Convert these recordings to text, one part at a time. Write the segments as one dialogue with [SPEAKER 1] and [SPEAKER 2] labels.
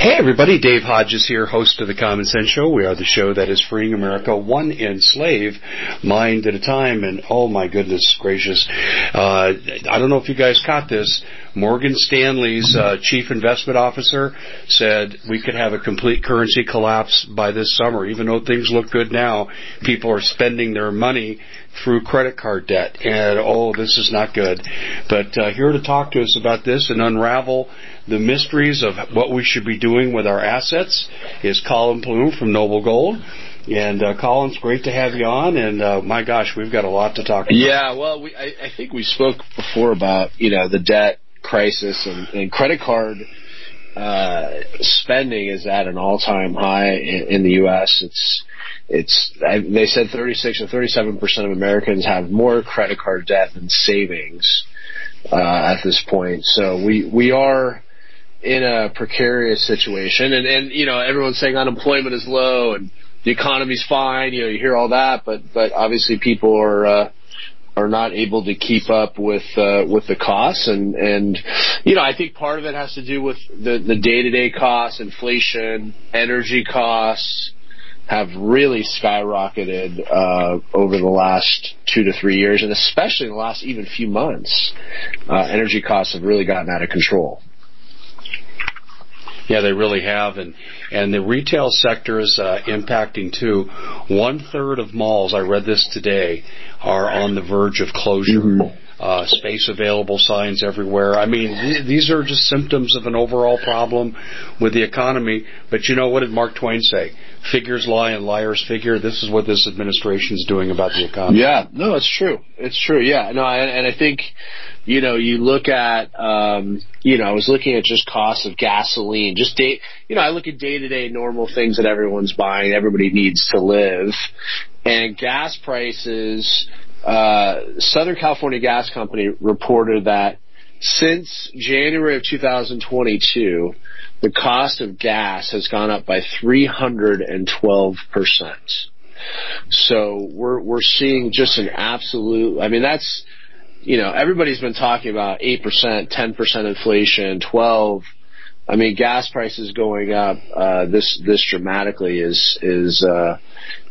[SPEAKER 1] Hey everybody, Dave Hodges here, host of the Common Sense Show. We are the show that is freeing America one enslaved mind at a time. And oh my goodness gracious, uh, I don't know if you guys caught this. Morgan Stanley's uh, chief investment officer said we could have a complete currency collapse by this summer. Even though things look good now, people are spending their money through credit card debt. And oh, this is not good. But uh, here to talk to us about this and unravel the mysteries of what we should be doing with our assets is Collin Plume from Noble Gold. And uh, Collins, great to have you on. And uh, my gosh, we've got a lot to talk about.
[SPEAKER 2] Yeah, well, we, I, I think we spoke before about you know the debt crisis and, and credit card uh, spending is at an all-time high in, in the U.S. It's it's they said 36 or 37 percent of Americans have more credit card debt than savings uh, at this point. So we we are in a precarious situation, and and you know everyone's saying unemployment is low and the economy's fine. You know you hear all that, but but obviously people are. Uh, are not able to keep up with uh, with the costs and and you know I think part of it has to do with the the day to day costs, inflation, energy costs have really skyrocketed uh, over the last two to three years, and especially in the last even few months, uh, energy costs have really gotten out of control.
[SPEAKER 1] Yeah, they really have, and and the retail sector is uh, impacting too. One third of malls, I read this today, are on the verge of closure. Mm-hmm. Uh, space available signs everywhere. I mean, th- these are just symptoms of an overall problem with the economy. But you know what did Mark Twain say? Figures lie and liars figure. This is what this administration is doing about the economy.
[SPEAKER 2] Yeah, no, it's true. It's true. Yeah, no, and, and I think you know, you look at, um, you know, I was looking at just costs of gasoline, just day, you know, I look at day to day normal things that everyone's buying, everybody needs to live, and gas prices. Uh, Southern California Gas Company reported that since January of 2022, the cost of gas has gone up by 312 percent. So we're we're seeing just an absolute. I mean, that's you know, everybody's been talking about 8%, 10% inflation, 12. I mean, gas prices going up, uh, this, this dramatically is, is, uh,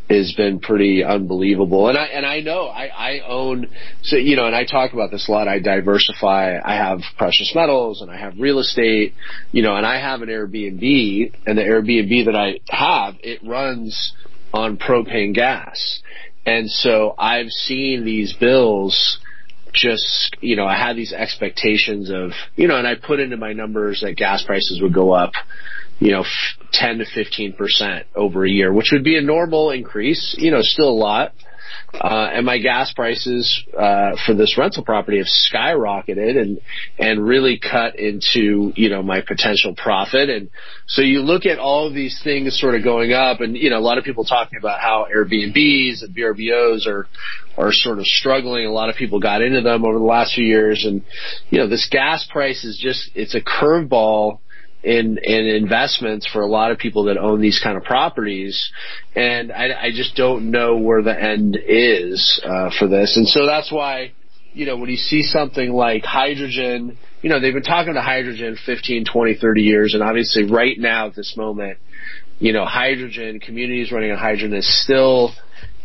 [SPEAKER 2] has been pretty unbelievable. And I and I know I, I own so you know, and I talk about this a lot. I diversify. I have precious metals and I have real estate, you know, and I have an Airbnb and the Airbnb that I have, it runs on propane gas. And so I've seen these bills just, you know, I had these expectations of, you know, and I put into my numbers that gas prices would go up, you know, 10 to 15% over a year, which would be a normal increase, you know, still a lot. Uh, and my gas prices uh, for this rental property have skyrocketed and and really cut into you know my potential profit. And so you look at all of these things sort of going up, and you know a lot of people talking about how Airbnbs and VRBOs are are sort of struggling. A lot of people got into them over the last few years, and you know this gas price is just it's a curveball in in investments for a lot of people that own these kind of properties, and I, I just don't know where the end is uh, for this, and so that's why you know when you see something like hydrogen, you know they've been talking to hydrogen 15, 20, 30 years, and obviously right now at this moment, you know hydrogen communities running on hydrogen is still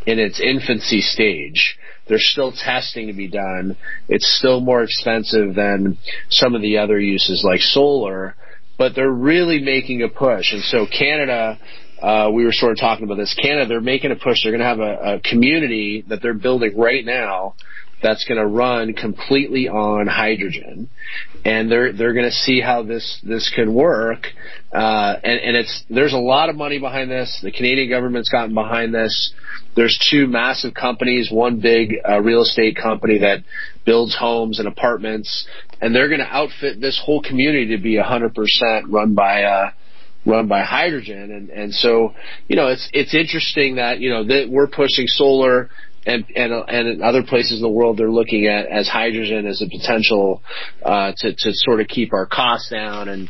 [SPEAKER 2] in its infancy stage. There's still testing to be done. It's still more expensive than some of the other uses like solar, but they're really making a push. And so Canada, uh, we were sort of talking about this. Canada, they're making a push. They're going to have a, a community that they're building right now that's going to run completely on hydrogen, and they're they're going to see how this this can work. Uh, and, and it's there's a lot of money behind this. The Canadian government's gotten behind this. There's two massive companies, one big uh, real estate company that builds homes and apartments, and they're going to outfit this whole community to be 100% run by. Uh, run by hydrogen and and so you know it's it's interesting that you know that we're pushing solar and and and in other places in the world they're looking at as hydrogen as a potential uh, to to sort of keep our costs down and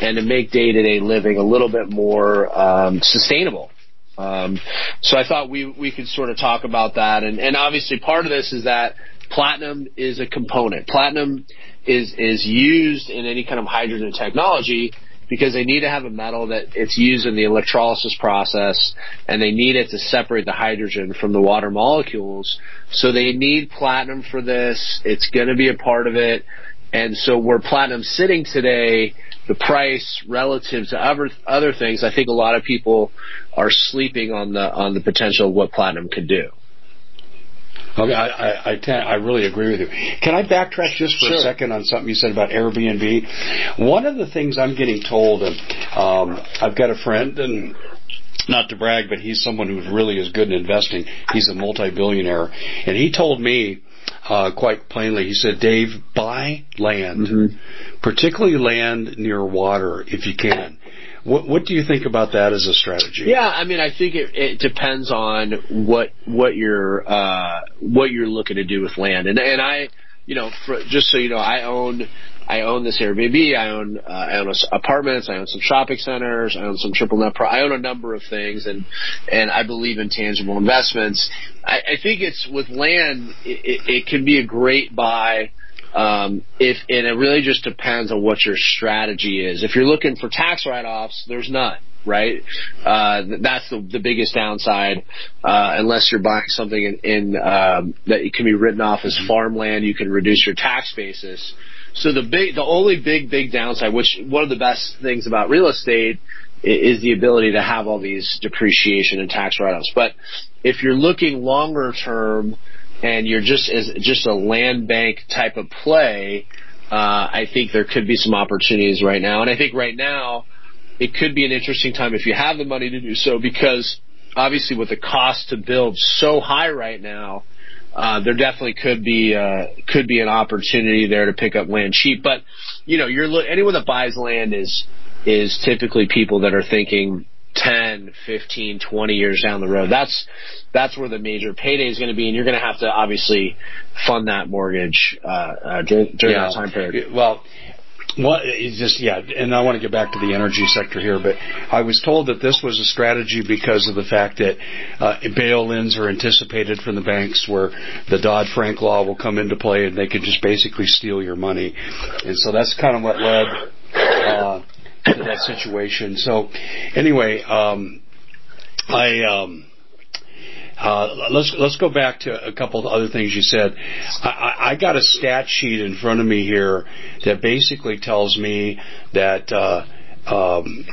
[SPEAKER 2] and to make day to day living a little bit more um, sustainable. Um, so I thought we we could sort of talk about that, and and obviously part of this is that platinum is a component. Platinum is is used in any kind of hydrogen technology because they need to have a metal that it's used in the electrolysis process and they need it to separate the hydrogen from the water molecules. So they need platinum for this. It's going to be a part of it. And so where platinum's sitting today, the price relative to other other things, I think a lot of people are sleeping on the on the potential of what platinum could do.
[SPEAKER 1] Okay, I I, I, I really agree with you. Can I backtrack just for sure. a second on something you said about Airbnb? One of the things I'm getting told, and um, I've got a friend, and not to brag, but he's someone who really is good in investing. He's a multi-billionaire, and he told me uh, quite plainly. He said, "Dave, buy land, mm-hmm. particularly land near water, if you can." What, what do you think about that as a strategy?
[SPEAKER 2] Yeah, I mean, I think it, it depends on what what you're uh, what you're looking to do with land, and and I, you know, for, just so you know, I own I own this Airbnb. I own uh, I own apartments. I own some shopping centers. I own some triple net. Pro- I own a number of things, and and I believe in tangible investments. I, I think it's with land. It, it, it can be a great buy um, if and it really just depends on what your strategy is. If you're looking for tax write-offs, there's none right? Uh, that's the, the biggest downside. Uh, unless you're buying something in, in um, that can be written off as farmland, you can reduce your tax basis. So the big, the only big, big downside, which one of the best things about real estate is the ability to have all these depreciation and tax write-offs. But if you're looking longer term, and you're just as just a land bank type of play, uh, I think there could be some opportunities right now. And I think right now it could be an interesting time if you have the money to do so because obviously with the cost to build so high right now, uh, there definitely could be uh, could be an opportunity there to pick up land cheap. But you know, you're anyone that buys land is is typically people that are thinking 10, 15, 20 years down the road. That's that's where the major payday is going to be, and you're going to have to obviously fund that mortgage uh, uh, during, during yeah. that time period.
[SPEAKER 1] Well. Well, it's just yeah, and I want to get back to the energy sector here, but I was told that this was a strategy because of the fact that uh, bail-ins are anticipated from the banks, where the Dodd Frank law will come into play, and they could just basically steal your money, and so that's kind of what led uh, to that situation. So, anyway, um, I. Um, uh, let's let's go back to a couple of other things you said. I, I got a stat sheet in front of me here that basically tells me that uh, um,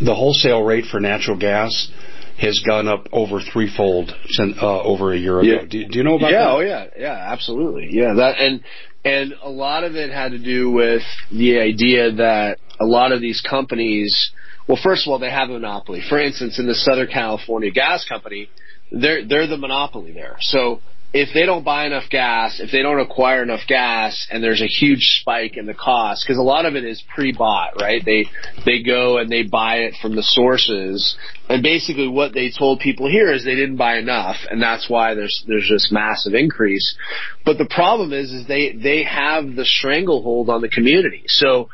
[SPEAKER 1] the wholesale rate for natural gas has gone up over threefold since uh, over a year ago. Yeah. Do, do you know about
[SPEAKER 2] yeah,
[SPEAKER 1] that?
[SPEAKER 2] Yeah, oh yeah, yeah, absolutely. Yeah, that and and a lot of it had to do with the idea that a lot of these companies, well, first of all, they have a monopoly. For instance, in the Southern California Gas Company, they're they're the monopoly there. So if they don't buy enough gas, if they don't acquire enough gas, and there's a huge spike in the cost, because a lot of it is pre-bought, right? They they go and they buy it from the sources, and basically what they told people here is they didn't buy enough, and that's why there's there's this massive increase. But the problem is, is they they have the stranglehold on the community. So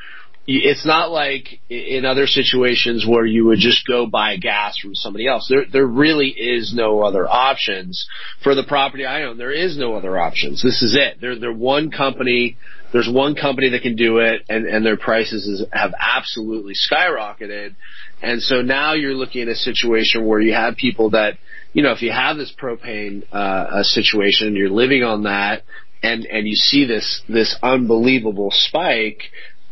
[SPEAKER 2] it's not like in other situations where you would just go buy gas from somebody else. There, there really is no other options for the property I own. There is no other options. This is it. They're, they're one company there's one company that can do it, and and their prices is, have absolutely skyrocketed. And so now you're looking at a situation where you have people that, you know, if you have this propane uh, situation, you're living on that, and and you see this this unbelievable spike.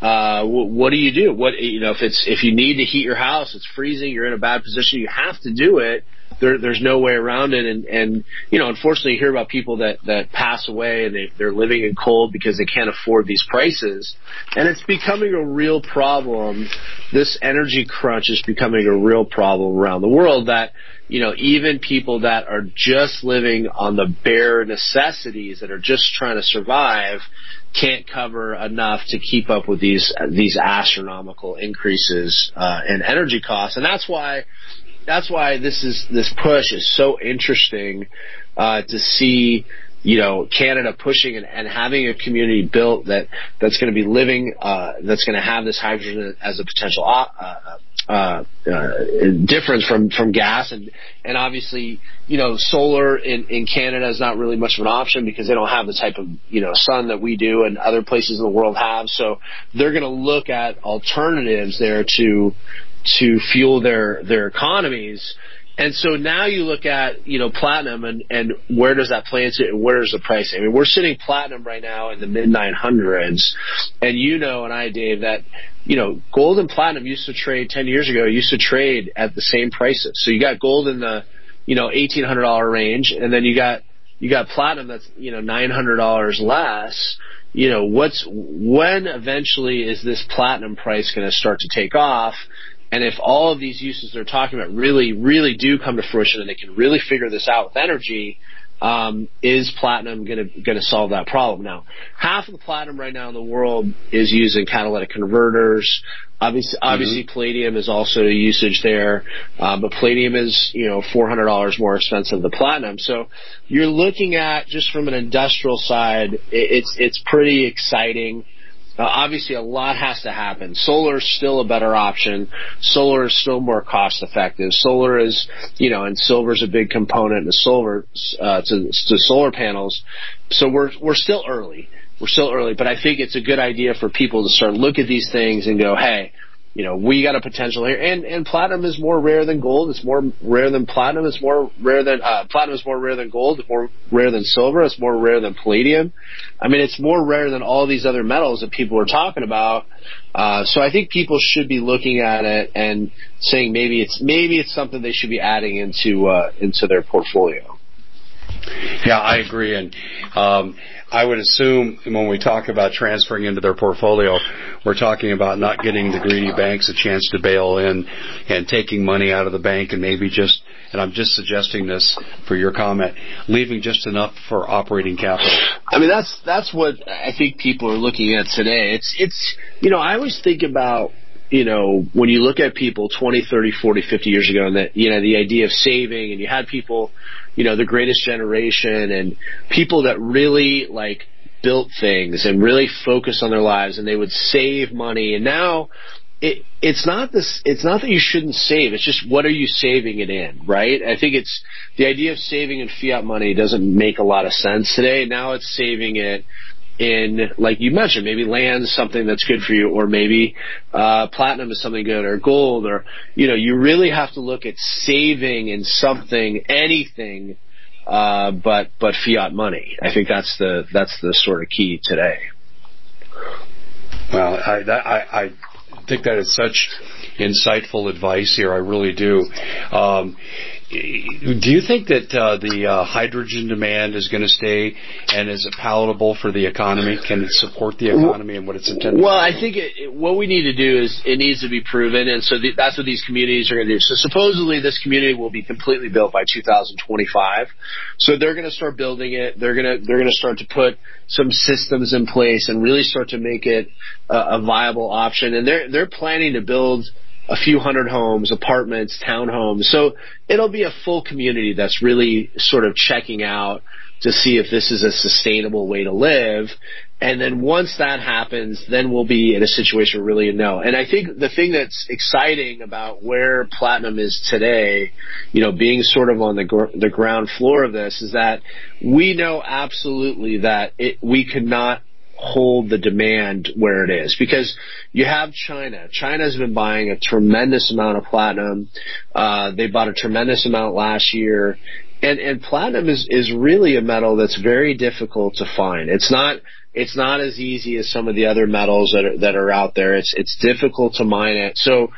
[SPEAKER 2] Uh, what, do you do? What you know, if it's if you need to heat your house, it's freezing, you're in a bad position, you have to do it there, there's no way around it. And, and, you know, unfortunately you hear about people that, that pass away and they, they're living in cold because they can't afford these prices. And it's becoming a real problem. This energy crunch is becoming a real problem around the world that, you know, even people that are just living on the bare necessities that are just trying to survive can't cover enough to keep up with these these astronomical increases uh, in energy costs, and that's why that's why this is this push is so interesting uh, to see you know Canada pushing and, and having a community built that that's going to be living uh, that's going to have this hydrogen as a potential uh, uh, uh, difference from from gas and and obviously you know solar in in Canada is not really much of an option because they don't have the type of you know sun that we do and other places in the world have so they're going to look at alternatives there to to fuel their their economies. And so now you look at you know platinum and and where does that play into and where is the price? I mean, we're sitting platinum right now in the mid 900s, and you know and I, Dave, that you know gold and platinum used to trade 10 years ago used to trade at the same prices. So you got gold in the you know $1,800 range, and then you got you got platinum that's you know $900 less you know what's when eventually is this platinum price going to start to take off and if all of these uses they're talking about really, really do come to fruition and they can really figure this out with energy, um, is platinum going to going to solve that problem? Now, half of the platinum right now in the world is used in catalytic converters. Obviously, mm-hmm. obviously, palladium is also a usage there, uh, but palladium is you know four hundred dollars more expensive than platinum. So you're looking at just from an industrial side, it's it's pretty exciting. Uh, obviously, a lot has to happen. Solar is still a better option. Solar is still more cost effective. Solar is, you know, and silver is a big component to solar uh, to, to solar panels. So we're we're still early. We're still early, but I think it's a good idea for people to start look at these things and go, hey, you know, we got a potential here. And, and platinum is more rare than gold. It's more rare than platinum. It's more rare than, uh, platinum is more rare than gold. It's more rare than silver. It's more rare than palladium. I mean, it's more rare than all these other metals that people are talking about. Uh, so I think people should be looking at it and saying maybe it's, maybe it's something they should be adding into, uh, into their portfolio.
[SPEAKER 1] Yeah, I agree. And, um, I would assume when we talk about transferring into their portfolio, we're talking about not getting the greedy banks a chance to bail in and taking money out of the bank and maybe just, and I'm just suggesting this for your comment, leaving just enough for operating capital.
[SPEAKER 2] I mean, that's, that's what I think people are looking at today. It's, it's, you know, I always think about, you know, when you look at people 20, 30, 40, 50 years ago and that, you know, the idea of saving and you had people, you know, the greatest generation and people that really like built things and really focused on their lives and they would save money. And now it, it's not this, it's not that you shouldn't save. It's just what are you saving it in, right? I think it's the idea of saving in fiat money doesn't make a lot of sense today. Now it's saving it in, like you mentioned, maybe land's something that's good for you, or maybe uh, platinum is something good, or gold, or you know, you really have to look at saving in something, anything, uh, but but fiat money. I think that's the that's the sort of key today.
[SPEAKER 1] Well, I that, I, I think that is such insightful advice here. I really do. Um, do you think that uh, the uh, hydrogen demand is going to stay, and is it palatable for the economy? Can it support the economy and what it's intended?
[SPEAKER 2] Well, I think it, what we need to do is it needs to be proven, and so the, that's what these communities are going to do. So supposedly this community will be completely built by 2025. So they're going to start building it. They're going to they're going to start to put some systems in place and really start to make it a, a viable option. And they're they're planning to build a few hundred homes, apartments, townhomes. So it'll be a full community that's really sort of checking out to see if this is a sustainable way to live. And then once that happens, then we'll be in a situation where really know. And I think the thing that's exciting about where platinum is today, you know, being sort of on the gr- the ground floor of this is that we know absolutely that it, we could not hold the demand where it is because you have China. China's been buying a tremendous amount of platinum. Uh, they bought a tremendous amount last year. And, and platinum is, is really a metal that's very difficult to find. It's not, it's not as easy as some of the other metals that are, that are out there. It's, it's difficult to mine it. So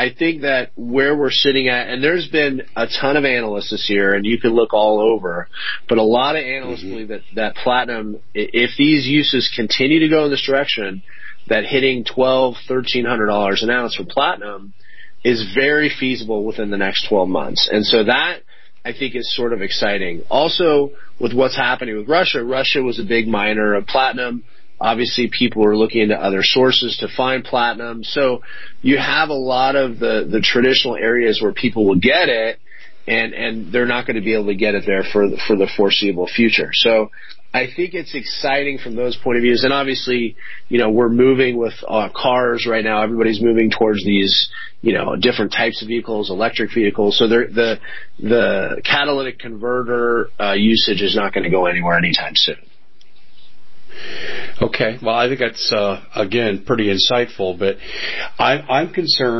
[SPEAKER 2] I think that where we're sitting at, and there's been a ton of analysts this year, and you can look all over, but a lot of analysts mm-hmm. believe that, that platinum, if these uses continue to go in this direction, that hitting twelve, thirteen hundred dollars an ounce for platinum is very feasible within the next 12 months. And so that I think is sort of exciting. Also, with what's happening with Russia, Russia was a big miner of platinum. Obviously, people are looking into other sources to find platinum. So you have a lot of the, the traditional areas where people will get it, and, and they're not going to be able to get it there for the, for the foreseeable future. So I think it's exciting from those point of views. And obviously, you know, we're moving with uh, cars right now. Everybody's moving towards these, you know, different types of vehicles, electric vehicles. So the the catalytic converter uh, usage is not going to go anywhere anytime soon.
[SPEAKER 1] Okay, well, I think that's uh, again pretty insightful, but I, I'm concerned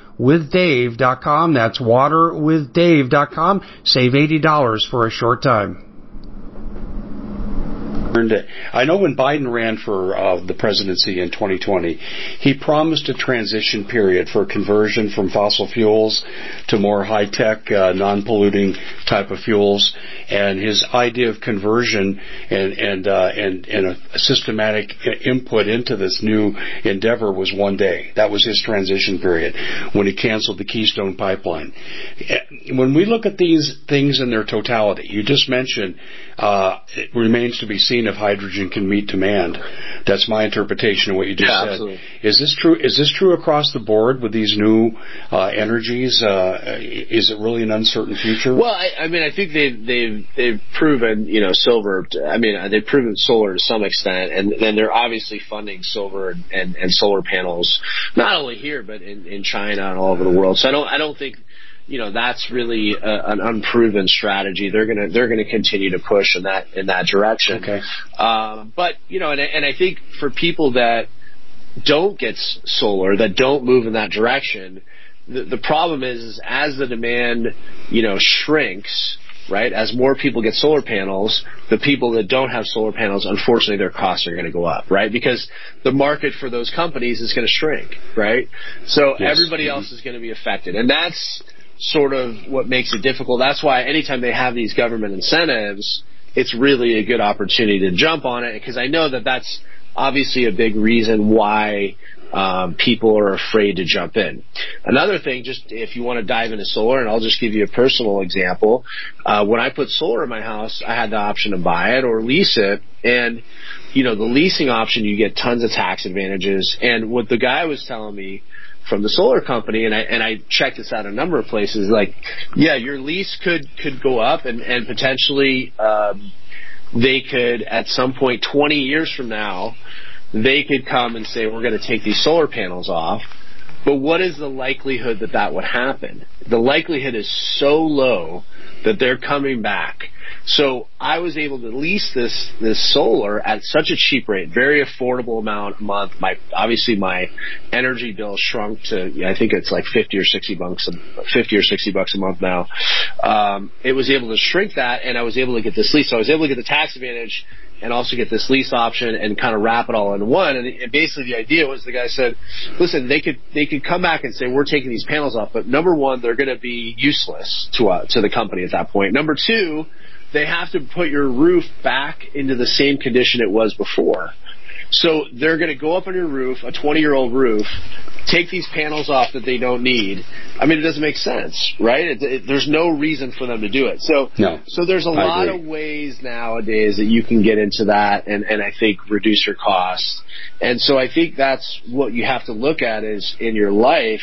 [SPEAKER 1] waterwithdave.com. That's waterwithdave.com. Save $80 for a short time. I know when Biden ran for uh, the presidency in 2020, he promised a transition period for conversion from fossil fuels to more high-tech, uh, non-polluting type of fuels. And his idea of conversion and and uh, and and a systematic input into this new endeavor was one day. That was his transition period when he canceled the Keystone Pipeline. When we look at these things in their totality, you just mentioned uh, it remains to be seen if hydrogen can meet demand. That's my interpretation of what you just yeah, said. Absolutely. Is this true? Is this true across the board with these new uh, energies? Uh, is it really an uncertain future?
[SPEAKER 2] Well, I, I mean, I think they've they've they've proven you know silver. I mean, they've proven solar to some extent, and then they're obviously funding silver and, and solar panels not only here but in, in China and all over the world. So I don't I don't think you know that's really a, an unproven strategy. They're gonna they're gonna continue to push in that in that direction.
[SPEAKER 1] Okay.
[SPEAKER 2] Um, but you know, and and I think for people that don't get solar, that don't move in that direction, the, the problem is, is as the demand, you know, shrinks, right? As more people get solar panels, the people that don't have solar panels, unfortunately, their costs are going to go up, right? Because the market for those companies is going to shrink, right? So yes. everybody mm-hmm. else is going to be affected. And that's sort of what makes it difficult. That's why anytime they have these government incentives, it's really a good opportunity to jump on it because I know that that's obviously a big reason why um, people are afraid to jump in. Another thing, just if you want to dive into solar, and I'll just give you a personal example. Uh, when I put solar in my house, I had the option to buy it or lease it, and you know the leasing option, you get tons of tax advantages. And what the guy was telling me from the solar company, and I and I checked this out a number of places. Like, yeah, your lease could could go up, and and potentially um, they could at some point, 20 years from now, they could come and say, we're going to take these solar panels off. But what is the likelihood that that would happen? The likelihood is so low that they're coming back so I was able to lease this this solar at such a cheap rate, very affordable amount a month. My obviously my energy bill shrunk to I think it's like fifty or sixty bucks fifty or sixty bucks a month now. Um, it was able to shrink that, and I was able to get this lease. So I was able to get the tax advantage and also get this lease option and kind of wrap it all in one. And, basically the idea was the guy said, listen, they could they could come back and say we're taking these panels off, but number one, they're going to be useless to uh, to the company at that point. Number two they have to put your roof back into the same condition it was before. So they're going to go up on your roof, a 20 year old roof, take these panels off that they don't need. I mean, it doesn't make sense, right? It, it, there's no reason for them to do it. So,
[SPEAKER 1] no,
[SPEAKER 2] so there's a I lot agree. of ways nowadays that you can get into that and, and I think reduce your costs. And so I think that's what you have to look at is in your life,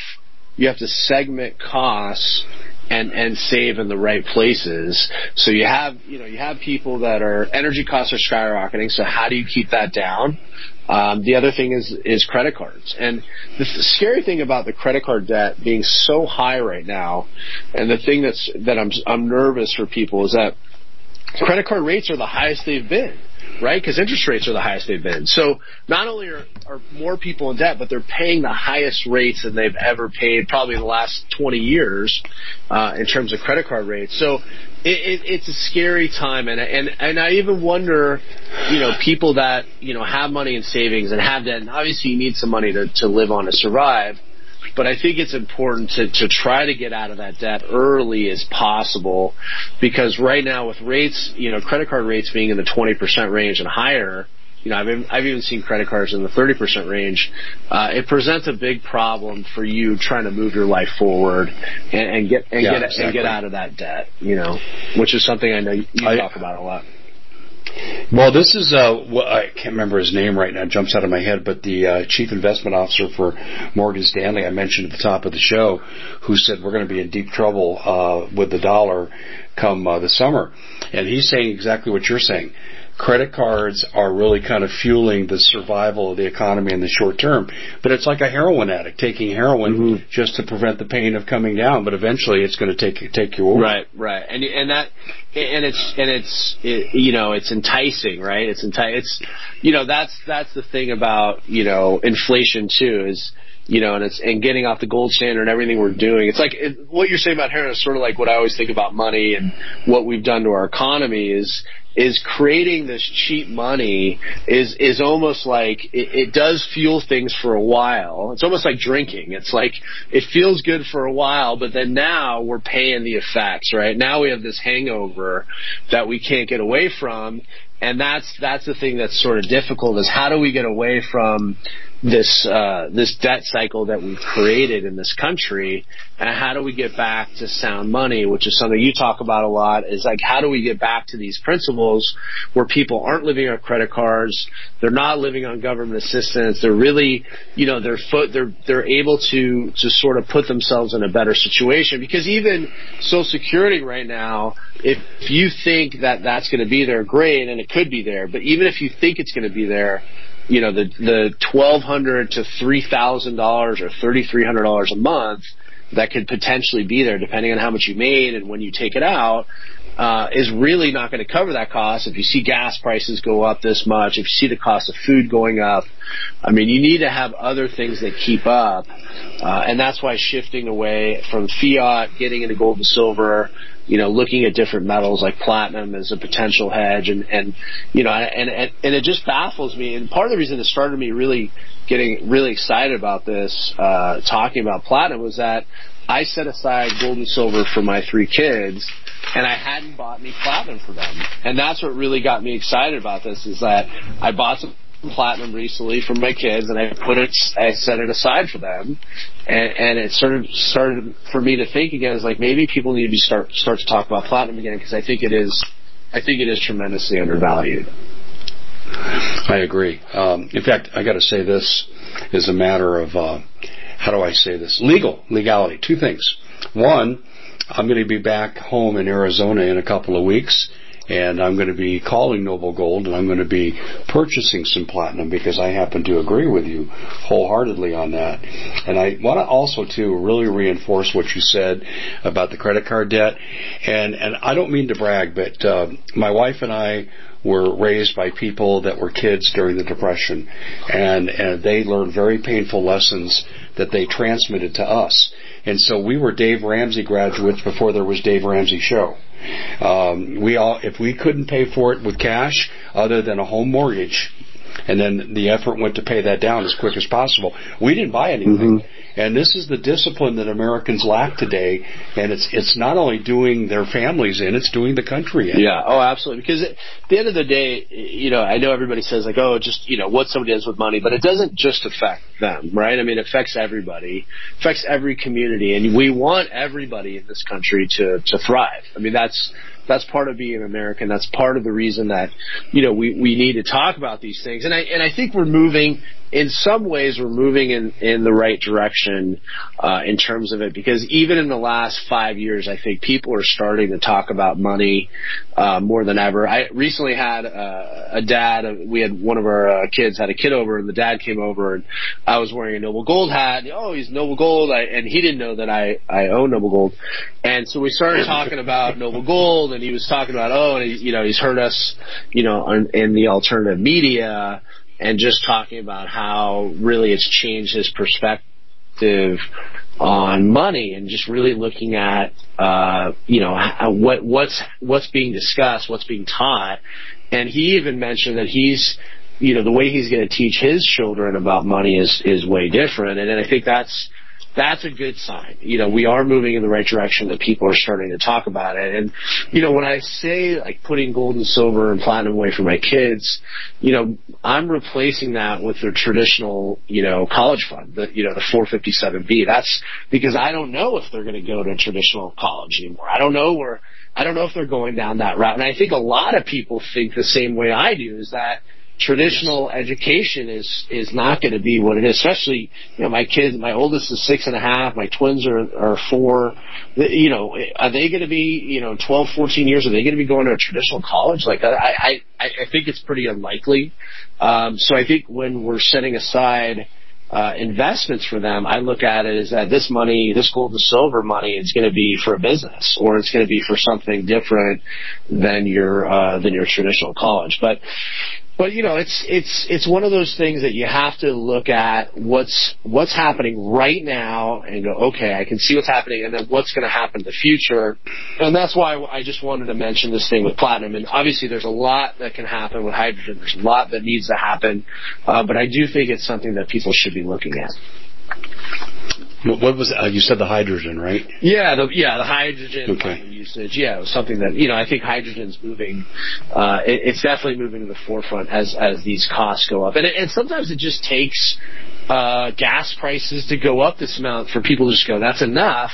[SPEAKER 2] you have to segment costs and and save in the right places. So you have you know you have people that are energy costs are skyrocketing. So how do you keep that down? Um, the other thing is is credit cards, and the, scary thing about the credit card debt being so high right now, and the thing that's that I'm I'm nervous for people is that credit card rates are the highest they've been right? Because interest rates are the highest they've been. So not only are, are more people in debt, but they're paying the highest rates than they've ever paid, probably in the last 20 years, uh, in terms of credit card rates. So it, it, it's a scary time, and and and I even wonder, you know, people that you know have money in savings and have debt, and obviously you need some money to to live on to survive. But I think it's important to, to try to get out of that debt early as possible because right now with rates, you know, credit card rates being in the 20% range and higher, you know, I've, I've even seen credit cards in the 30% range. Uh, it presents a big problem for you trying to move your life forward and, and get and yeah, get exactly. and get out of that debt. You know, which is something I know you, you I, talk about a lot.
[SPEAKER 1] Well, this is uh, I can't remember his name right now; it jumps out of my head. But the uh, chief investment officer for Morgan Stanley, I mentioned at the top of the show, who said we're going to be in deep trouble uh, with the dollar come uh, the summer, and he's saying exactly what you're saying credit cards are really kind of fueling the survival of the economy in the short term. But it's like a heroin addict taking heroin mm-hmm. just to prevent the pain of coming down. But eventually, it's going to take take you over.
[SPEAKER 2] Right, right, and and that and it's and it's it, you know it's enticing, right? It's enti- It's you know that's that's the thing about you know inflation too is you know, and it's and getting off the gold standard and everything we're doing. It's like it, what you're saying about heroin is sort of like what I always think about money and what we've done to our economy is is creating this cheap money is is almost like it, it does fuel things for a while. It's almost like drinking. It's like it feels good for a while, but then now we're paying the effects, right? Now we have this hangover that we can't get away from, and that's that's the thing that's sort of difficult is how do we get away from this uh, this debt cycle that we've created in this country, and how do we get back to sound money, which is something you talk about a lot. Is like how do we get back to these principles where people aren't living on credit cards, they're not living on government assistance, they're really, you know, they're foot, they're they're able to to sort of put themselves in a better situation because even Social Security right now, if you think that that's going to be there, great, and it could be there, but even if you think it's going to be there you know the the twelve hundred to three thousand dollars or thirty three hundred dollars a month that could potentially be there depending on how much you made and when you take it out uh, is really not going to cover that cost. If you see gas prices go up this much, if you see the cost of food going up, I mean, you need to have other things that keep up, uh, and that's why shifting away from fiat, getting into gold and silver, you know, looking at different metals like platinum as a potential hedge, and and you know, and and, and it just baffles me. And part of the reason it started me really getting really excited about this, uh, talking about platinum, was that I set aside gold and silver for my three kids and I hadn't bought any platinum for them. And that's what really got me excited about this is that I bought some platinum recently for my kids and I put it I set it aside for them and and it sort of started for me to think again is like maybe people need to be start start to talk about platinum again because I think it is I think it is tremendously undervalued.
[SPEAKER 1] I agree. Um, in fact, I got to say this is a matter of uh, how do I say this? Legal legality. Two things. One, I'm going to be back home in Arizona in a couple of weeks, and I'm going to be calling Noble Gold, and I'm going to be purchasing some platinum because I happen to agree with you wholeheartedly on that. And I want to also to really reinforce what you said about the credit card debt, and and I don't mean to brag, but uh, my wife and I were raised by people that were kids during the depression and, and they learned very painful lessons that they transmitted to us and so we were Dave Ramsey graduates before there was Dave Ramsey show. Um, we all, if we couldn't pay for it with cash, other than a home mortgage, and then the effort went to pay that down as quick as possible. We didn't buy anything. Mm-hmm. And this is the discipline that Americans lack today, and it's it's not only doing their families in, it's doing the country in.
[SPEAKER 2] Yeah, oh, absolutely. Because at the end of the day, you know, I know everybody says like, oh, just you know, what somebody does with money, but it doesn't just affect them, right? I mean, it affects everybody, it affects every community, and we want everybody in this country to to thrive. I mean, that's that's part of being American. That's part of the reason that, you know, we, we need to talk about these things. And I, and I think we're moving in some ways we're moving in, in the right direction uh, in terms of it because even in the last five years, I think people are starting to talk about money uh, more than ever. I recently had uh, a dad. Uh, we had one of our uh, kids had a kid over, and the dad came over, and I was wearing a Noble Gold hat. Oh, he's Noble Gold, I, and he didn't know that I I own Noble Gold, and so we started talking about Noble Gold, and he was talking about oh, and he, you know he's heard us, you know, in, in the alternative media and just talking about how really it's changed his perspective on money and just really looking at uh, you know what what's what's being discussed, what's being taught, and he even mentioned that he's you know the way he's going to teach his children about money is is way different, and, and I think that's that's a good sign. You know, we are moving in the right direction that people are starting to talk about it. And, you know, when I say like putting gold and silver and platinum away for my kids, you know, I'm replacing that with their traditional, you know, college fund, the, you know, the 457B. That's because I don't know if they're going to go to traditional college anymore. I don't know where, I don't know if they're going down that route. And I think a lot of people think the same way I do is that, traditional education is is not going to be what it is. Especially, you know, my kids, my oldest is six and a half, my twins are are four. You know, are they going to be, you know, 12, 14 years? Are they going to be going to a traditional college? Like, I I I think it's pretty unlikely. Um, so I think when we're setting aside uh, investments for them, I look at it as that this money, this gold and silver money, is going to be for a business, or it's going to be for something different than your uh, than your traditional college. But but you know, it's it's it's one of those things that you have to look at what's what's happening right now and go, okay, I can see what's happening, and then what's going to happen in the future, and that's why I just wanted to mention this thing with platinum. And obviously, there's a lot that can happen with hydrogen. There's a lot that needs to happen, uh, but I do think it's something that people should be looking at.
[SPEAKER 1] What was uh, you said the hydrogen, right?
[SPEAKER 2] Yeah, the yeah the hydrogen okay. usage. Yeah, it was something that you know I think hydrogen's moving. Uh, it, it's definitely moving to the forefront as as these costs go up, and, it, and sometimes it just takes uh, gas prices to go up this amount for people to just go that's enough.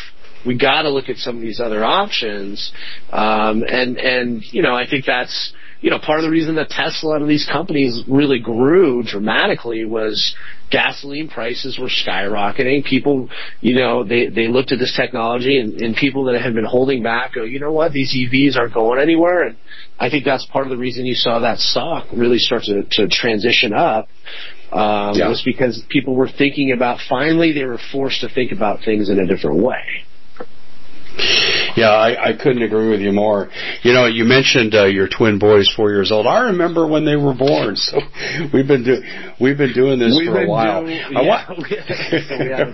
[SPEAKER 2] We got to look at some of these other options, um, and and you know I think that's you know, part of the reason that Tesla and these companies really grew dramatically was gasoline prices were skyrocketing. People, you know, they, they looked at this technology and, and people that had been holding back go, you know what, these EVs aren't going anywhere. And I think that's part of the reason you saw that stock really start to, to transition up. Um, yeah. was because people were thinking about finally they were forced to think about things in a different way.
[SPEAKER 1] Yeah, I, I couldn't agree with you more. You know, you mentioned uh, your twin boys, four years old. I remember when they were born. So we've been doing we've been doing this
[SPEAKER 2] we've
[SPEAKER 1] for a while.
[SPEAKER 2] Doing, yeah, wa-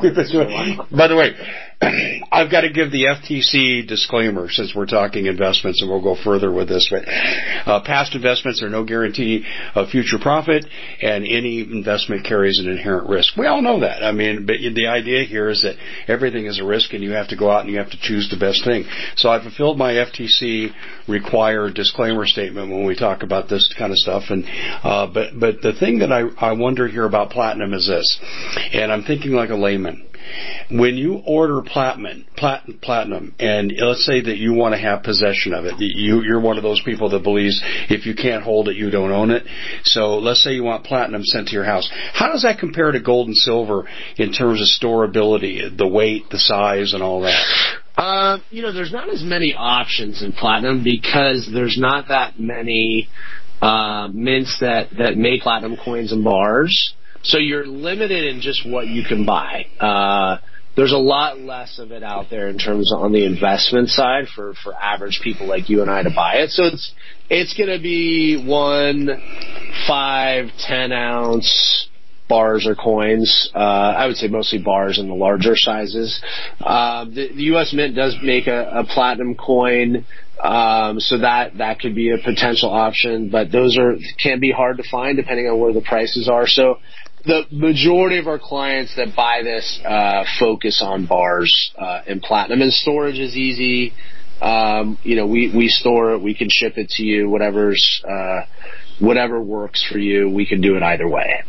[SPEAKER 1] we've been doing. By the way, I've got to give the FTC disclaimer since we're talking investments, and we'll go further with this. But uh, past investments are no guarantee of future profit, and any investment carries an inherent risk. We all know that. I mean, but the idea here is that everything is a risk, and you have to go out and you have to choose the best thing. So I fulfilled my FTC required disclaimer statement when we talk about this kind of stuff. And uh, but but the thing that I I wonder here about platinum is this, and I'm thinking like a layman when you order platinum, plat, platinum, and let's say that you want to have possession of it, you, you're one of those people that believes if you can't hold it, you don't own it. So let's say you want platinum sent to your house. How does that compare to gold and silver in terms of storability, the weight, the size, and all that?
[SPEAKER 2] Uh, you know, there's not as many options in platinum because there's not that many uh, mints that that make platinum coins and bars. So you're limited in just what you can buy. Uh, there's a lot less of it out there in terms of on the investment side for, for average people like you and I to buy it. So it's, it's going to be one, five, ten ounce bars or coins. Uh, I would say mostly bars in the larger sizes. Uh, the, the U.S. Mint does make a, a platinum coin. Um, so that that could be a potential option, but those are can be hard to find depending on where the prices are. So the majority of our clients that buy this uh, focus on bars uh, and platinum, and storage is easy. Um, you know, we we store it, we can ship it to you, whatever's uh, whatever works for you. We can do it either way.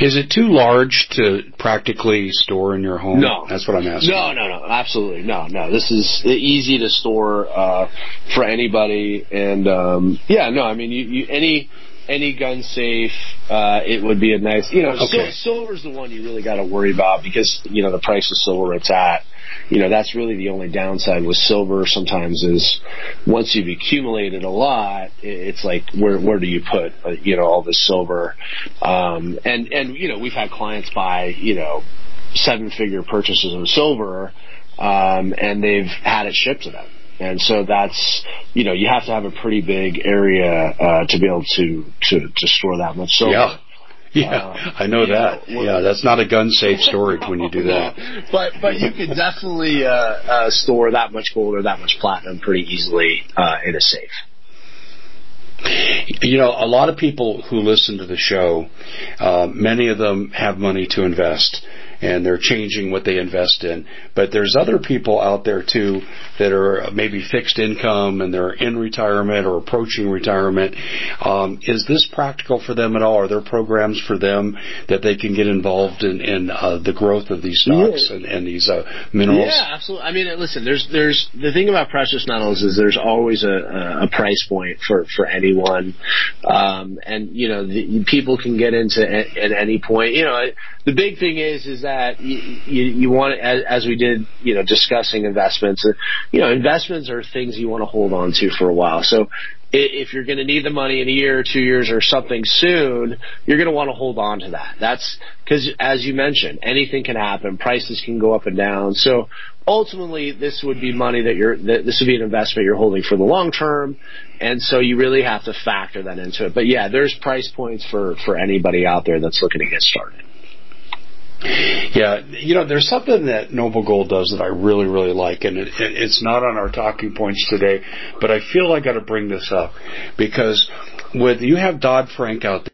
[SPEAKER 1] Is it too large to practically store in your home?
[SPEAKER 2] No,
[SPEAKER 1] that's what I'm asking.
[SPEAKER 2] No, no, no, absolutely no, no. This is easy to store uh, for anybody, and um, yeah, no, I mean, you, you any any gun safe, uh, it would be a nice, you know, okay. sil- silver's the one you really got to worry about because, you know, the price of silver it's at. You know, that's really the only downside with silver sometimes is once you've accumulated a lot, it's like, where, where do you put, uh, you know, all this silver? Um, and, and, you know, we've had clients buy, you know, seven figure purchases of silver, um, and they've had it shipped to them and so that's, you know, you have to have a pretty big area uh, to be able to, to, to store that much silver.
[SPEAKER 1] Yeah. Yeah, uh, I know that. Know, yeah, that's not a gun safe storage when you do that.
[SPEAKER 2] but but you can definitely uh, uh, store that much gold or that much platinum pretty easily uh, in a safe.
[SPEAKER 1] You know, a lot of people who listen to the show, uh, many of them have money to invest and they're changing what they invest in. But there's other people out there too that are maybe fixed income and they're in retirement or approaching retirement. Um, is this practical for them at all? Are there programs for them that they can get involved in, in uh, the growth of these stocks yeah. and, and, these uh, minerals?
[SPEAKER 2] Yeah, absolutely. I mean, listen, there's there's the thing about precious metals is there's always a, a price point for for anyone, um, and you know the, people can get into at, at any point. You know, the big thing is is that you, you, you want as, as we did you know discussing investments uh, you know investments are things you want to hold on to for a while so if you're going to need the money in a year or two years or something soon, you're going to want to hold on to that. That's because, as you mentioned, anything can happen. Prices can go up and down. So ultimately, this would be money that you're, that this would be an investment you're holding for the long term. And so you really have to factor that into it. But yeah, there's price points for, for anybody out there that's looking to get started.
[SPEAKER 1] Yeah, you know, there's something that Noble Gold does that I really, really like, and it, it's not on our talking points today, but I feel I got to bring this up because with you have Dodd Frank out there.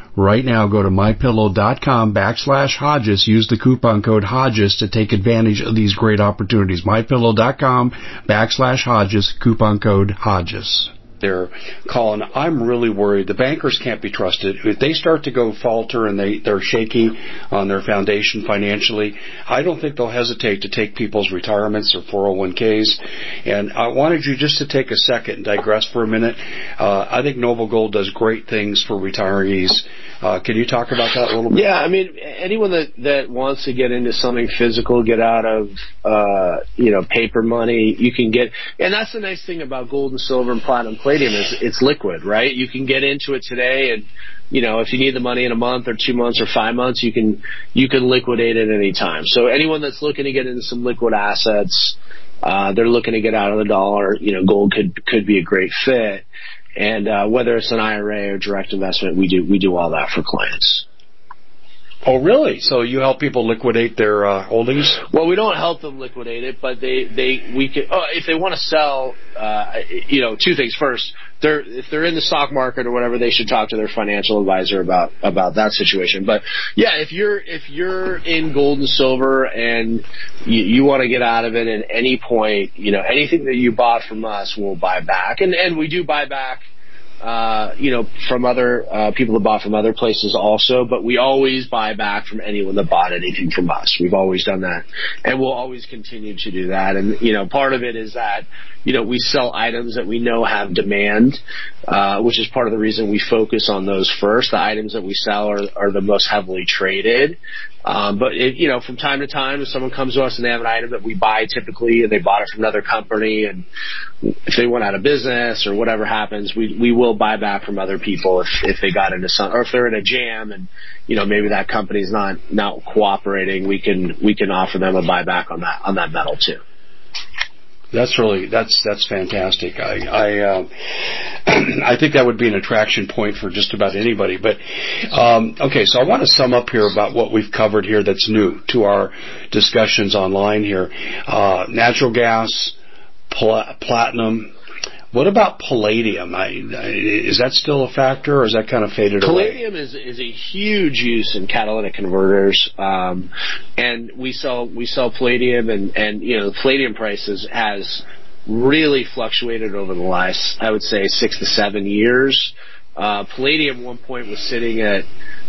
[SPEAKER 3] right now go to mypillow.com backslash Hodges. Use the coupon code Hodges to take advantage of these great opportunities. Mypillow.com backslash Hodges, coupon code Hodges
[SPEAKER 1] they're calling. I'm really worried. The bankers can't be trusted. If they start to go falter and they, they're shaky on their foundation financially, I don't think they'll hesitate to take people's retirements or 401ks. And I wanted you just to take a second and digress for a minute. Uh, I think Noble Gold does great things for retirees Uh, can you talk about that a little bit?
[SPEAKER 2] Yeah, I mean, anyone that that wants to get into something physical, get out of uh, you know paper money, you can get, and that's the nice thing about gold and silver and platinum, palladium is it's liquid, right? You can get into it today and you know, if you need the money in a month or two months or five months, you can you can liquidate it any time. So anyone that's looking to get into some liquid assets, uh, they're looking to get out of the dollar. You know, gold could could be a great fit. And uh, whether it's an IRA or direct investment, we do we do all that for clients.
[SPEAKER 1] Oh, really? So you help people liquidate their uh, holdings?
[SPEAKER 2] Well, we don't help them liquidate it, but they they we can. Oh, if they want to sell, uh, you know, two things. First, they're if they're in the stock market or whatever, they should talk to their financial advisor about about that situation. But yeah, if you're if you're in gold and silver and you, you want to get out of it at any point, you know, anything that you bought from us, we'll buy back, and and we do buy back uh, you know, from other uh, people that bought from other places also, but we always buy back from anyone that bought anything from us. We've always done that, and we'll always continue to do that. And you know, part of it is that you know we sell items that we know have demand, uh, which is part of the reason we focus on those first. The items that we sell are, are the most heavily traded, um, but it, you know, from time to time, if someone comes to us and they have an item that we buy typically, and they bought it from another company, and if they went out of business or whatever happens, we we will buy back from other people if if they got into some, or if they're in a jam and you know maybe that company's not not cooperating, we can we can offer them a buyback on that on that metal too.
[SPEAKER 1] That's really that's that's fantastic. I I, uh, I think that would be an attraction point for just about anybody. But um, okay, so I want to sum up here about what we've covered here that's new to our discussions online here. Uh, natural gas, pl- platinum, what about palladium? I, is that still a factor, or is that kind of faded
[SPEAKER 2] palladium
[SPEAKER 1] away?
[SPEAKER 2] Palladium is is a huge use in catalytic converters, um, and we sell we sell palladium, and and you know the palladium prices has really fluctuated over the last I would say six to seven years. Uh, palladium one point was sitting at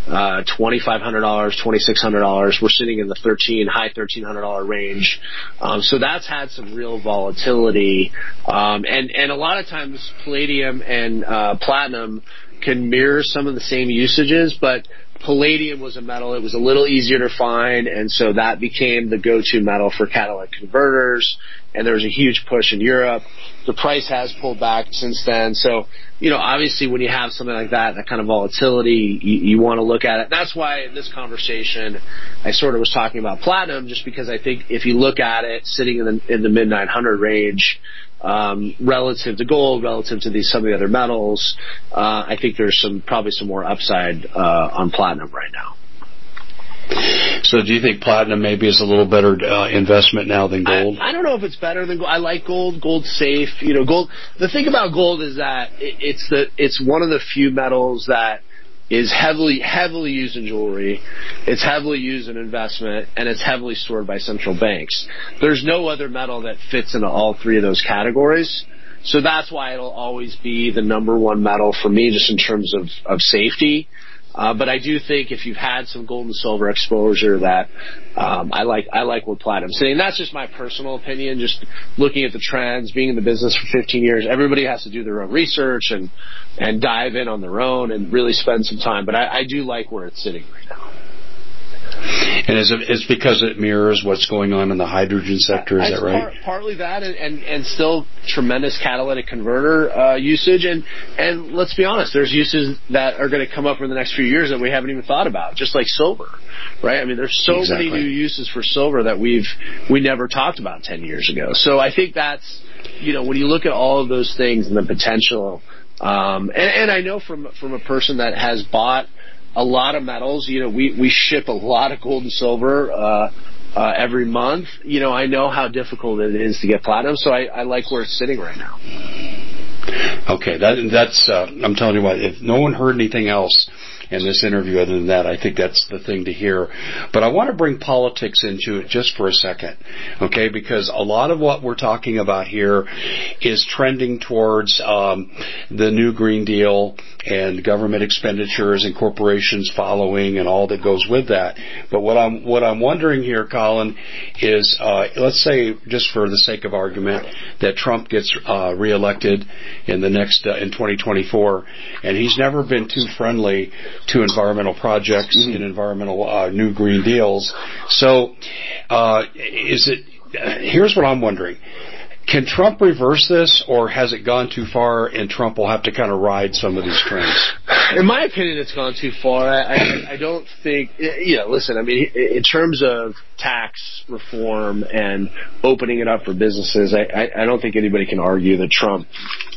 [SPEAKER 2] uh, $2,500, $2,600. We're sitting in the 13, high $1,300 range. Um, so that's had some real volatility. Um, and, and a lot of times palladium and, uh, platinum can mirror some of the same usages, but palladium was a metal. It was a little easier to find, and so that became the go-to metal for catalytic converters. And there was a huge push in Europe. The price has pulled back since then. So you know, obviously when you have something like that, that kind of volatility, you, you want to look at it. That's why in this conversation, I sort of was talking about platinum, just because I think if you look at it sitting in the in the mid 900 range, um, relative to gold, relative to these some of the other metals, uh, I think there's some probably some more upside uh, on platinum right now.
[SPEAKER 1] So do you think platinum maybe is a little better uh, investment now than gold?
[SPEAKER 2] I, I, don't know if it's better than gold. I like gold. Gold's safe. You know, gold. The thing about gold is that it, it's the it's one of the few metals that is heavily heavily used in jewelry. It's heavily used in investment, and it's heavily stored by central banks. There's no other metal that fits into all three of those categories. So that's why it'll always be the number one metal for me, just in terms of, of safety. Uh, but I do think if you've had some gold and silver exposure, that um, I like I like what platinum's saying. That's just my personal opinion. Just looking at the trends, being in the business for 15 years, everybody has to do their own research and and dive in on their own and really spend some time. But I do like where it's sitting right now.
[SPEAKER 1] And is it, it's because it mirrors what's going on in the hydrogen sector, is that right?
[SPEAKER 2] Part, partly that, and, and, and still tremendous catalytic converter uh, usage. And, and let's be honest, there's uses that are going to come up in the next few years that we haven't even thought about, just like silver, right? I mean, there's so exactly. many new uses for silver that we've we never talked about 10 years ago. So I think that's, you know, when you look at all of those things and the potential, um, and, and I know from from a person that has bought – a lot of metals. You know, we we ship a lot of gold and silver uh, uh, every month. You know, I know how difficult it is to get platinum, so I, I like where it's sitting right now.
[SPEAKER 1] Okay, that that's. Uh, I'm telling you what. If no one heard anything else in this interview other than that, I think that's the thing to hear. But I want to bring politics into it just for a second, okay? Because a lot of what we're talking about here is trending towards um, the new Green Deal and government expenditures and corporations following and all that goes with that. But what I'm what I'm wondering here, Collin, is uh, let's say just for the sake of argument that Trump gets uh, reelected in the next uh, in 2024, and he's never been too friendly to environmental projects mm-hmm. and environmental uh, new green deals. So, uh, is it? here's what I'm wondering. Can Trump reverse this, or has it gone too far, and Trump will have to kind of ride some of these trends?
[SPEAKER 2] In my opinion, it's gone too far. I, I, I don't think. You know, listen. I mean, in terms of tax reform and opening it up for businesses, I, I, I don't think anybody can argue that Trump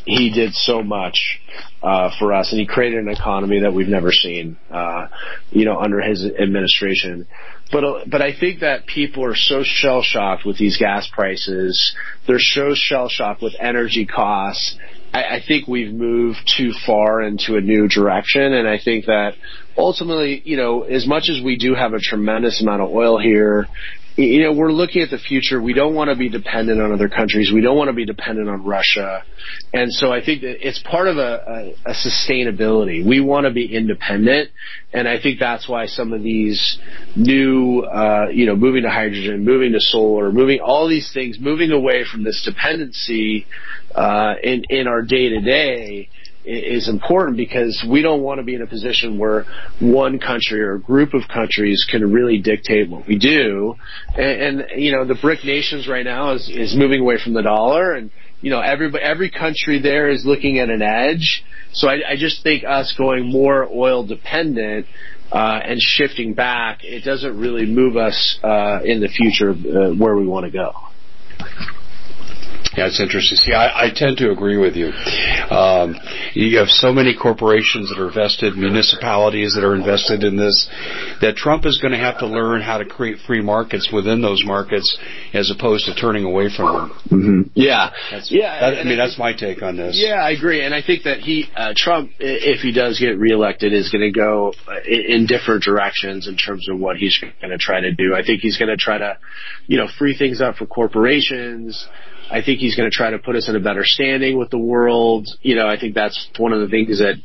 [SPEAKER 2] he did so much uh, for us, and he created an economy that we've never seen, uh, you know, under his administration. But uh, but I think that people are so shell shocked with these gas prices. They're so shell shocked with energy costs. I, I think we've moved too far into a new direction, and I think that ultimately, you know, as much as we do have a tremendous amount of oil here, you know, we're looking at the future. We don't want to be dependent on other countries. We don't want to be dependent on Russia. And so I think that it's part of a, a, a sustainability. We want to be independent. And I think that's why some of these new, uh, you know, moving to hydrogen, moving to solar, moving all these things, moving away from this dependency, uh, in, in our day to day, is important because we don't want to be in a position where one country or a group of countries can really dictate what we do. And, and you know, the BRIC nations right now is, is moving away from the dollar and, you know, every, every country there is looking at an edge. So I, I just think us going more oil dependent uh, and shifting back, it doesn't really move us uh, in the future uh, where we want to go.
[SPEAKER 1] Yeah, it's interesting. See, I, I tend to agree with you. Um, you have so many corporations that are vested, municipalities that are invested in this, that Trump is going to have to learn how to create free markets within those markets as opposed to turning away from them.
[SPEAKER 2] Mm-hmm. Yeah,
[SPEAKER 1] that's,
[SPEAKER 2] yeah.
[SPEAKER 1] That, I mean, that's my take on this.
[SPEAKER 2] Yeah, I agree, and I think that he, uh, Trump, if he does get reelected, is going to go in different directions in terms of what he's going to try to do. I think he's going to try to, you know, free things up for corporations. I think he's going to try to put us in a better standing with the world. You know, I think that's one of the things that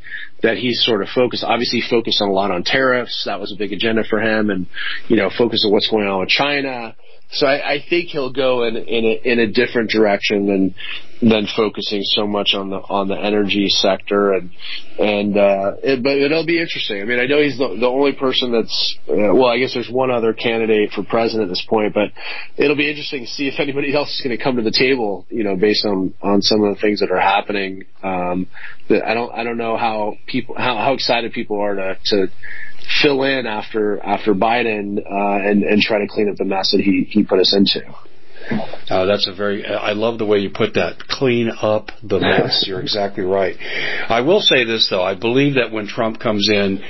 [SPEAKER 2] that he's sort of focused. Obviously, focused on a lot on tariffs. That was a big agenda for him, and you know, focus on what's going on with China. So I, I think he'll go in in a, in a different direction than than focusing so much on the on the energy sector and and uh, it, but it'll be interesting. I mean, I know he's the, the only person that's uh, well, I guess there's one other candidate for president at this point, but it'll be interesting to see if anybody else is going to come to the table. You know, based on on some of the things that are happening. Um, that I don't I don't know how people how how excited people are to to fill in after after Biden uh, and and try to clean up the mess that he he put us into.
[SPEAKER 1] Uh, that's a very, I love the way you put that. Clean up the mess. You're exactly right. I will say this though. I believe that when Trump comes in,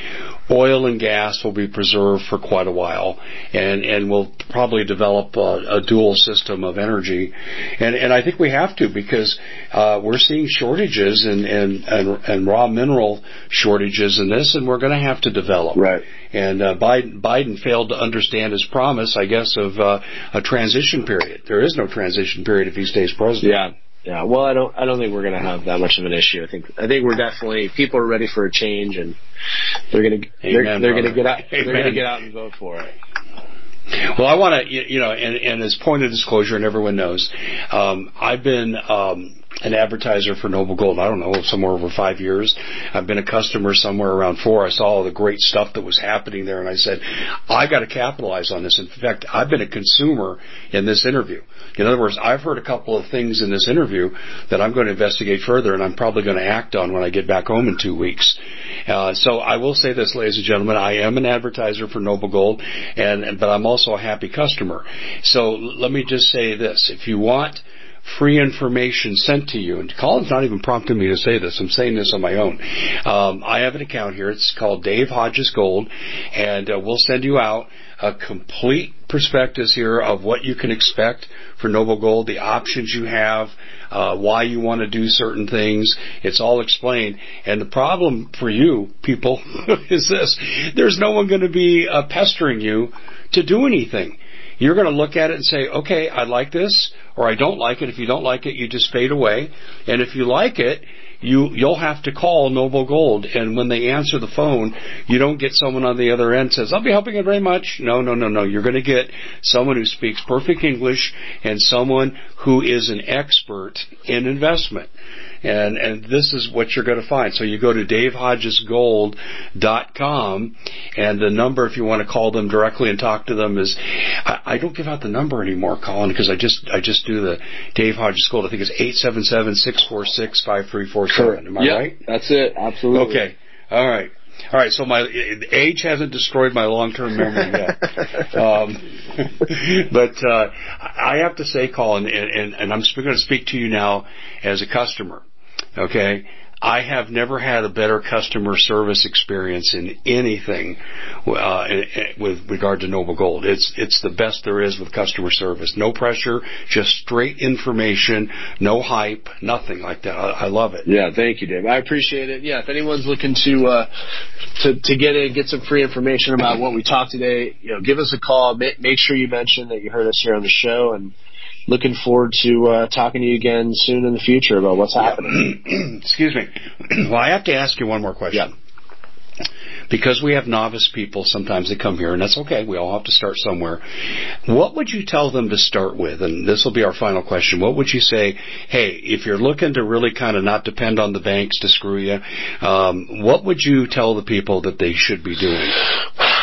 [SPEAKER 1] oil and gas will be preserved for quite a while, and and we'll probably develop a, a dual system of energy, and and I think we have to because uh, we're seeing shortages and and and, and raw mineral shortages in this, and we're going to have to develop.
[SPEAKER 2] Right.
[SPEAKER 1] And uh, Biden, Biden failed to understand his promise, I guess, of uh, a transition period. There is no transition period if he stays president.
[SPEAKER 2] Yeah. Yeah, well, I don't. I don't think we're going to have that much of an issue. I think. I think we're definitely people are ready for a change, and they're going to. They're, they're going to get out. Amen. They're going to get out and vote for it.
[SPEAKER 1] Well, I want to, you know, and, and as point of disclosure, and everyone knows, um, I've been um, an advertiser for Noble Gold. I don't know, somewhere over five years. I've been a customer somewhere around four. I saw all the great stuff that was happening there, and I said, I got to capitalize on this. In fact, I've been a consumer in this interview. In other words, I've heard a couple of things in this interview that I'm going to investigate further, and I'm probably going to act on when I get back home in two weeks. Uh, so I will say this, ladies and gentlemen, I am an advertiser for Noble Gold, and but I'm also a happy customer. So let me just say this: if you want free information sent to you. And Collin's not even prompting me to say this. I'm saying this on my own. Um, I have an account here. It's called Dave Hodges Gold, and uh, we'll send you out a complete prospectus here of what you can expect for Noble Gold, the options you have, uh, why you want to do certain things. It's all explained. And the problem for you people is this: there's no one going to be uh, pestering you to do anything. You're going to look at it and say, okay, I like this, or I don't like it. If you don't like it, you just fade away. And if you like it, you you'll have to call Noble Gold, and when they answer the phone, you don't get someone on the other end says, "I'll be helping you very much." No, no, no, no. You're going to get someone who speaks perfect English and someone who is an expert in investment. And, and this is what you're going to find. So you go to davehodgesgold.com and the number, if you want to call them directly and talk to them is, I, I don't give out the number anymore, Collin, because I just, I just do the Dave Hodges Gold. I think it's 877-646-5347. Am I
[SPEAKER 2] yep,
[SPEAKER 1] right?
[SPEAKER 2] That's it. Absolutely.
[SPEAKER 1] Okay. All right. All right, so my age hasn't destroyed my long-term memory yet, um, but uh, I have to say, Collin, and, and, and I'm going to speak to you now as a customer. Okay, I have never had a better customer service experience in anything uh, with regard to Noble Gold. It's it's the best there is with customer service. No pressure, just straight information, no hype, nothing like that. I, I love it.
[SPEAKER 2] Yeah, thank you, Dave. I appreciate it. Yeah, if anyone's looking to uh, to to get in, get some free information about what we talked today, you know, give us a call. Make, make sure you mention that you heard us here on the show and looking forward to uh, talking to you again soon in the future about what's happening.
[SPEAKER 1] Excuse me. Well, I have to ask you one more question.
[SPEAKER 2] Yeah.
[SPEAKER 1] Because we have novice people sometimes that come here, and that's okay. We all have to start somewhere. What would you tell them to start with? And this will be our final question. What would you say? Hey, if you're looking to really kind of not depend on the banks to screw you, um, what would you tell the people that they should be doing?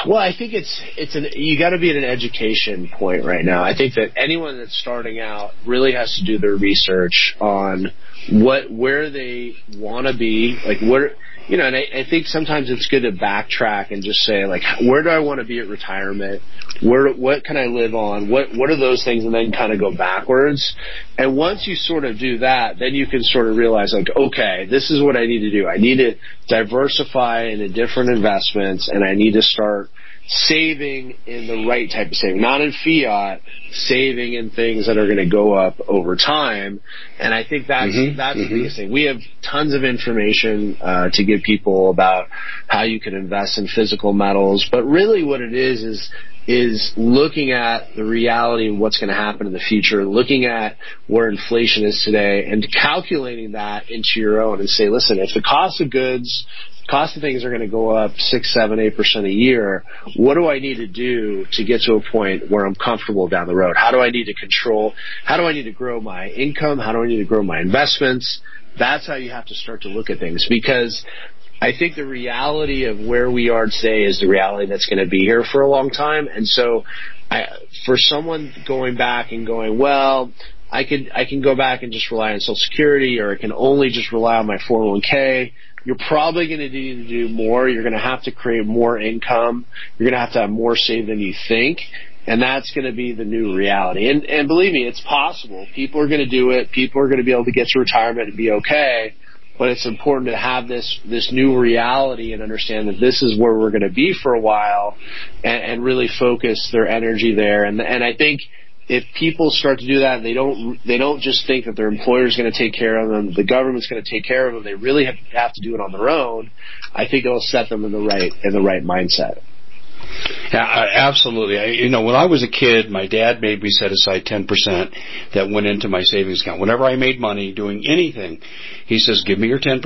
[SPEAKER 2] Well, I think it's it's an you got to be at an education point right now. I think that anyone that's starting out really has to do their research on what where they want to be, like where you know, and I, I think sometimes it's good to backtrack and just say like, where do I want to be at retirement? Where what can I live on? What what are those things, and then kind of go backwards. And once you sort of do that, then you can sort of realize like, okay, this is what I need to do. I need to diversify into different investments, and I need to start saving in the right type of saving, not in fiat, saving in things that are going to go up over time. And I think that's mm-hmm, that's mm-hmm. the biggest thing. We have tons of information uh, to give people about how you can invest in physical metals, but really what it is is is looking at the reality of what's going to happen in the future, looking at where inflation is today, and calculating that into your own and say, listen, if the cost of goods cost of things are going to go up six, seven, eight percent a year. What do I need to do to get to a point where I'm comfortable down the road? How do I need to control? How do I need to grow my income? How do I need to grow my investments? That's how you have to start to look at things because I think the reality of where we are today is the reality that's going to be here for a long time. And so I, for someone going back and going, well, I could, I can go back and just rely on Social Security or I can only just rely on my 401k you're probably going to need to do more. You're going to have to create more income. You're going to have to have more saved than you think. And that's going to be the new reality. And, and believe me, it's possible. People are going to do it. People are going to be able to get to retirement and be okay. But it's important to have this, this new reality and understand that this is where we're going to be for a while and, and really focus their energy there. And, and I think if people start to do that, they don't they don't just think that their employer is going to take care of them, the government's going to take care of them. They really have, have to do it on their own. I think it'll set them in the right in the right mindset.
[SPEAKER 1] Yeah, absolutely. I, you know, when I was a kid, my dad made me set aside 10% that went into my savings account. Whenever I made money doing anything, he says, give me your 10%.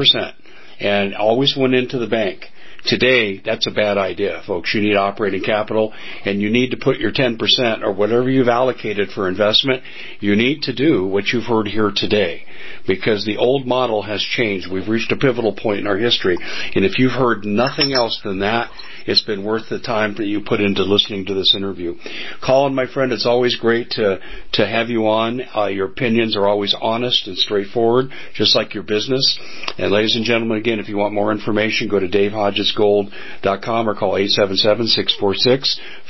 [SPEAKER 1] And always went into the bank. Today, that's a bad idea, folks. You need operating capital and you need to put your 10% or whatever you've allocated for investment. You need to do what you've heard here today because the old model has changed. We've reached a pivotal point in our history. And if you've heard nothing else than that, it's been worth the time that you put into listening to this interview. Collin, my friend, it's always great to, to have you on. Uh, your opinions are always honest and straightforward, just like your business. And ladies and gentlemen, again, if you want more information, go to davehodgesgold.com or call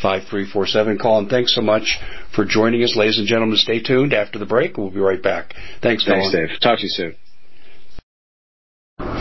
[SPEAKER 1] 877-646-5347. Collin, thanks so much for joining us. Ladies and gentlemen, stay tuned. After the break, we'll be right back. Thanks, Collin.
[SPEAKER 2] Thanks, Dave. Talk to you soon.